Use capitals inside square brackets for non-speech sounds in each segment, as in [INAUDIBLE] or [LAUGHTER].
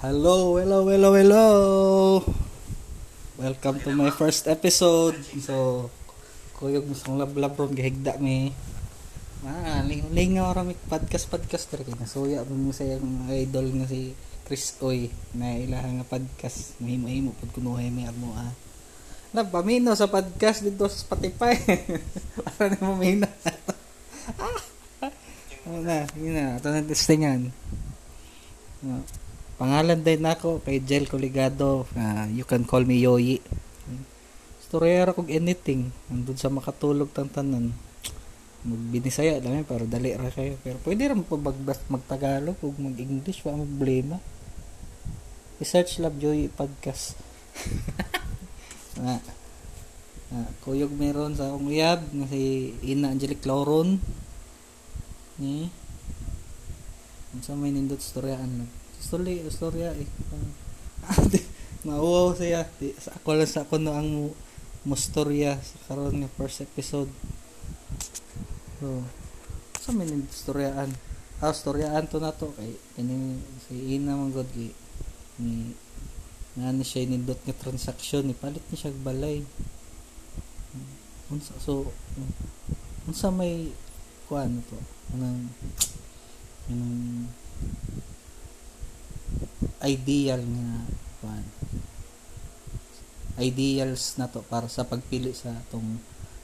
Hello, hello, hello, hello. Welcome to my first episode. So, kuyog mo sang lablab ron gahigda mi. Ah, ling lingaw ra mi podcast podcast dere kay nasuya mo mo sa yung idol nga si Chris Oy na ilaha nga podcast mahimo-himo pud kunuhay mi amo ah. Na pamino sa podcast dito sa Spotify. [LAUGHS] Para na mo mahina. [LAUGHS] Ano na, yun na, ito na testingan. No. Pangalan din ako kay Jel Coligado. Uh, you can call me Yoyi. Storyera kog anything. Andun sa makatulog tang tanan. Magbinisaya lang para dali ra kayo. Pero pwede ra po magbas magtagalog ug mag-English wa problema. I-search Love Yoyi podcast. na, [LAUGHS] na kuyog meron sa akong uyab nga si Ina Angelic Lauron ni unsa may nindot storyaan lang story storya eh. [LAUGHS] Mauwaw siya. Di, sa ako lang sa ako no ang mustorya sa karon nga first episode. So sa may nindot storyaan ah storyaan to na to. Kay kini si Ina man god ni nga ni siya nindot nga transaction ni palit ni siya balay. Unsa so unsa may kuan to? Anang anang ideal nga kuan ideals na to para sa pagpili sa atong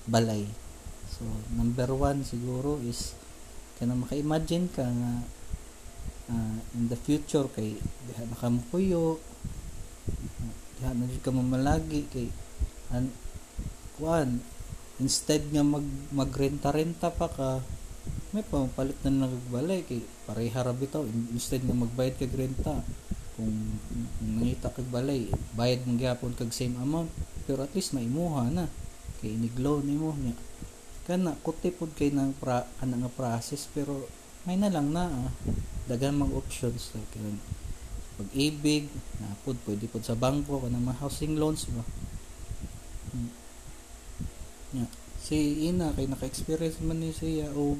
balay. So number one siguro is kana maka-imagine ka nga uh, in the future kay diha na ka puyo diha na ka mamalagi kay an kuan instead nga mag magrenta-renta pa ka may pampalit na nagbalay kay pareha ra bitaw instead nga magbayad kag renta kung nangita kag balay bayad mong gyapon kag same amount pero at least maimuha na kay iniglow nimo nya kana kuti pud kay nang pra ana nga process pero may na lang na ah. dagan mag options like yun pag-ibig na pud pwede pud sa bangko kana mga housing loans ba hmm. yeah. si ina kay naka-experience man ni siya o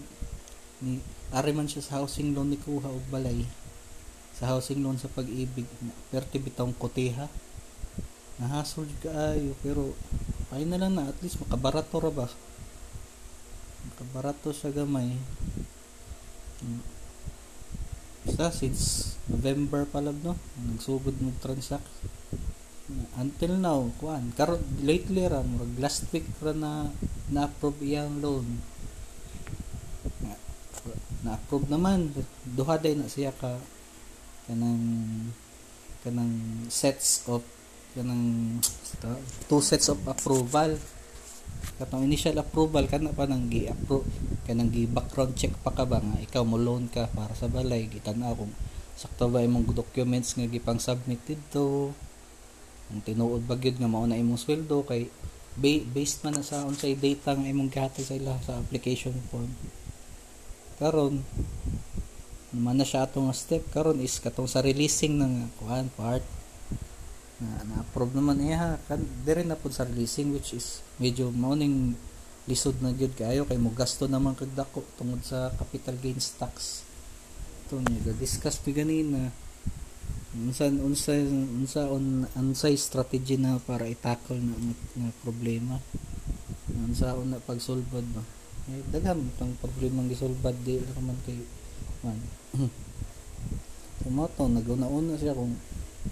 ni ari man siya sa housing loan ni kuha og balay sa housing loan sa pag-ibig perti bitong koteha nahasol kaayo pero ay na lang na at least makabarato ra ba? Makabarato siya gamay. Basta since November pa lang no? Nagsugod mo transact. Until now kuan karon lately ra murag last week ra na na-approve iyang loan. Na-approve naman. Duha day na siya ka kanang kanang sets of kanang two sets of approval. Katong initial approval kana pa nang gi-approve kanang gi-background check pa ka ba nga ikaw mo loan ka para sa balay gitan-aw sakto ba imong documents nga gipang submit dito. Ang tinuod ba gyud nga mao na imong sweldo kay based man na sa unsay data nga imong gihatag sa ila sa application form. Karon naman na siya atong step karon is katong sa releasing ng kuan part. Na na-approve naman iya kan dire na pud sa releasing which is medyo morning lisod na gyud kayo kay mo gasto naman kag dako tungod sa capital gains tax. To niya discuss mi ganina. Unsa unsa unsa on unsay strategy na para i-tackle na nga problema? Unsa una pagsulbad ba? Eh, daghan tang problema ang gisulbad di man kay man. [CLEARS THROAT] Tumato, naguna-una siya kung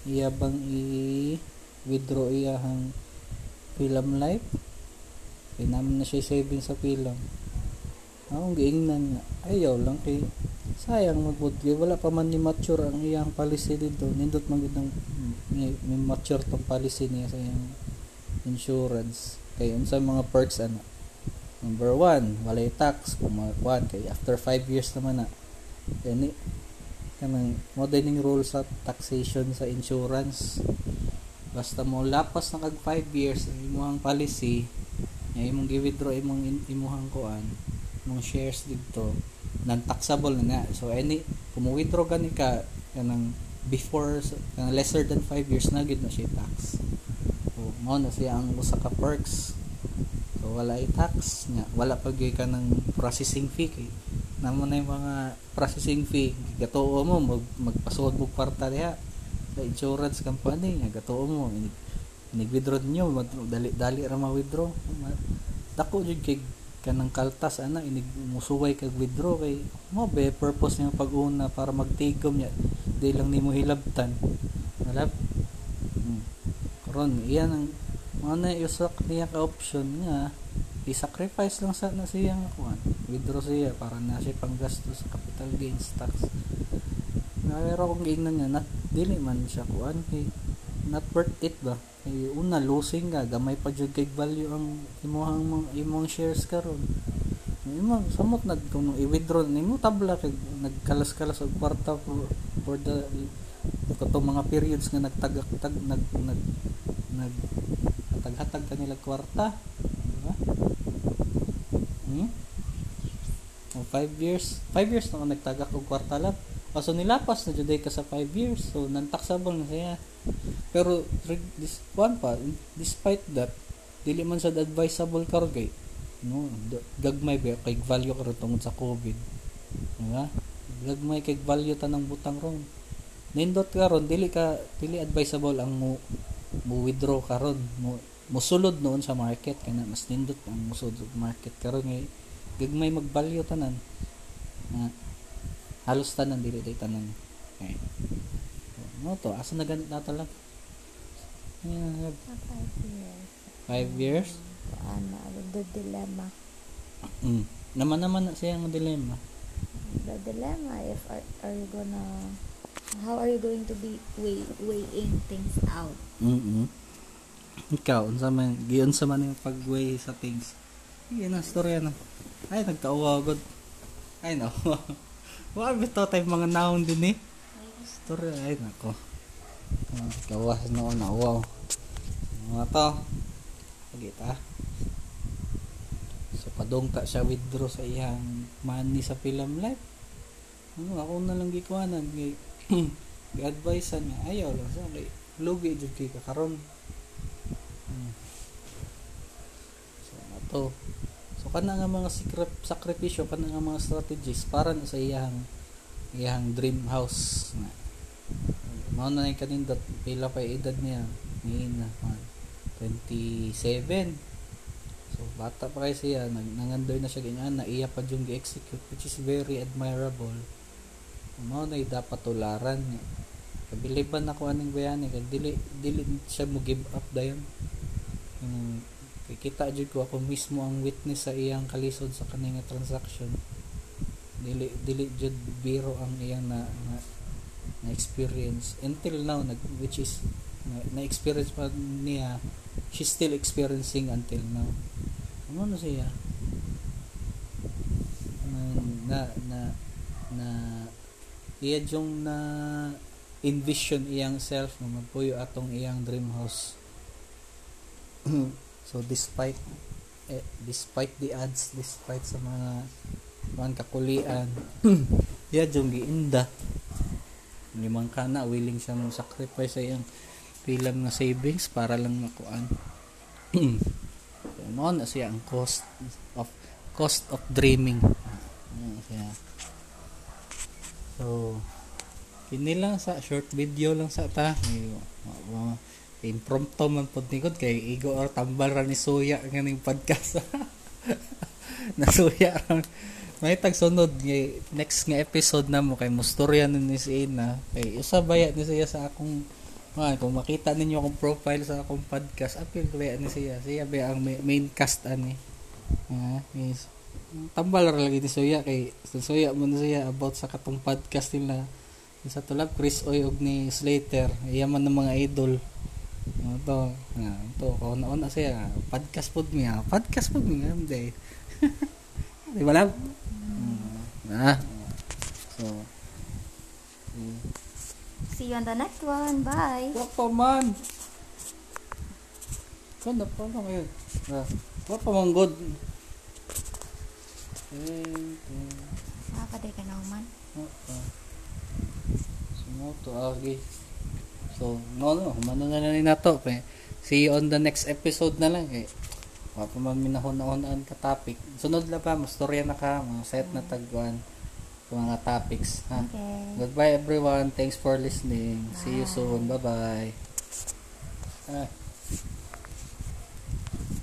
iya bang i-withdraw iyahang film life. Namin na siya saving sa film. Akong giingnan nga, ayaw lang kay sayang magbudge wala pa man ni mature ang iyang policy dito. Nindot man gid may, may mature tong policy niya sa iyang insurance. Kay unsa mga perks ano? Number one walay tax. Kung mga kay after 5 years naman na Kani kanang modeling rule sa taxation sa insurance. Basta mo lapas na kag 5 years ang imong policy, nga imong gi-withdraw imong imuhang kuan, imong shares dito, non-taxable na. So any kung withdraw gani ka kanang before kanang lesser than 5 years na gid na siya tax. So mao na siya ang usa ka perks. So wala ay tax nga, wala pag ka ng processing fee kay namo na yung mga processing fee. Gatuo mo mag, magpasuod mo kwarta diha. Sa insurance company nga gatuo mo. Inig inig-withdraw niyo dali dali ra ma-withdraw. Dako jud kay kanang kaltas ana inig musuway kag withdraw kay mo be purpose niya pag-una para magtigom niya. Di lang nimo hilabtan. Malab hmm. karon iyan ang ano usak niya ka option nga i-sacrifice lang sa na siya kuan withdraw siya para na siya panggastos sa capital gains tax. Pero kung giingnan niya not dili man siya kuan kay not worth it ba? Kay una losing ka. Gamay pa jud kay value ang imong imong shares karon. Imo samot nag kung i-withdraw nimo tabla kay nagkalas-kalas og kwarta for, for the katong mga periods nga nagtagak tag nag nag nag hatag-hatag kanila kwarta di ba hmm? O 5 years 5 years na nagtagak og kwarta lang Kaso nilapas na juday ka sa 5 years. So, non-taxable na siya. Pero, this one pa, despite that, dili man sa advisable karon kay no gagmay ba kay value karon tungod sa COVID. Diba? Gagmay kay value tanang butang ron. Nindot karon dili ka dili advisable ang mo mo withdraw karon mo musulod noon sa market kaya mas nindot ang musulod sa market. Karon ngay gagmay mag value tanan. Uh, halos tanan dili day tanan. Okay. Mo to? Asa na ganit nato lang? Yeah, five years. Five years? Ano the dilemma. Mm. naman naman na siya ang dilemma. The dilemma if are, are you gonna how are you going to be weigh, weighing things out? Mm ikaw unsa man giyon sa man yung pag-weigh sa things Iyan ang storya na. Ay, nagtauwa agad. Ay, no. [LAUGHS] Wala bito tayo mga naon din eh. Story ay nako. Gawas noon na wow. Mga to. Pagita. So padong ta siya withdraw sa iyang money sa film life. Ano ako na lang gikuanan kay [CLEARS THROAT] gi-advise niya ayaw lang sa kay lugi jud kay kakaron. Hmm. Ato So kana nga mga sakripisyo kana nga mga strategies para na sa iyang iyang dream house na mao na yung kanindot pila pa edad niya ngayon na 27 so bata pa kay siya nag, nangandoy na siya ganyan na iya pa yung gi-execute which is very admirable. Mao na dapat tularan niya. Kabiliban ako aning bayani kay dili dili siya mo give up dayon. Yung kita jud ko ako mismo ang witness sa iyang kalisod sa kaning transaction dili dili jud biro ang iyang na, na, na experience. Until now nag which is na, na experience pa niya she's still experiencing until now. Ano na siya? Na na na iya yung na envision iyang self na magpuyo atong iyang dream house [CLEARS THROAT] So despite eh, despite the ads, despite sa mga mga kakulian, [CLEARS THROAT] ya jung giinda. Limang kana willing siya mo sacrifice sa iyang pilam nga savings para lang makuan. [CLEARS THROAT] so, na siya ang cost of cost of dreaming. Ano siya. So, kini lang sa short video lang sa ta. Impromptu man pod ni kay igo or tambal ra ni suya nganing podcast. [LAUGHS] Na suya ra. May tag sunod ngay next nga episode na mo kay mustorya ni si Ina. Kay usa baya ni siya sa akong man kung makita ninyo akong profile sa akong podcast apil ko ni siya? Siya ba ang main cast ani? Ah yes. Tambal ra lagi ni suya kay suya mo na siya about sa katong podcast nila. Sa tulad Chris Oy og ni Slater iyaman ng mga idol ano to, nga, to, kung nauna siya, podcast pod niya, podcast pod niya, hindi. [LAUGHS] Di ba lang? Mm. Ah. So, mm. See you on the next one. Bye. What pa man? Kanda pa lang ngayon. Ah. What pa man good? Nakakaday ka na man. Ah. Sumoto, agi. So, no, no, humano na lang nato. See you on the next episode na lang. Eh. Wala pa man minahon-ahon ka topic. Sunod na pa, mastorya na ka, mga set na tagwan. mga topics ha. Okay. Goodbye everyone. Thanks for listening. See you Bye. soon. Bye-bye. Ah.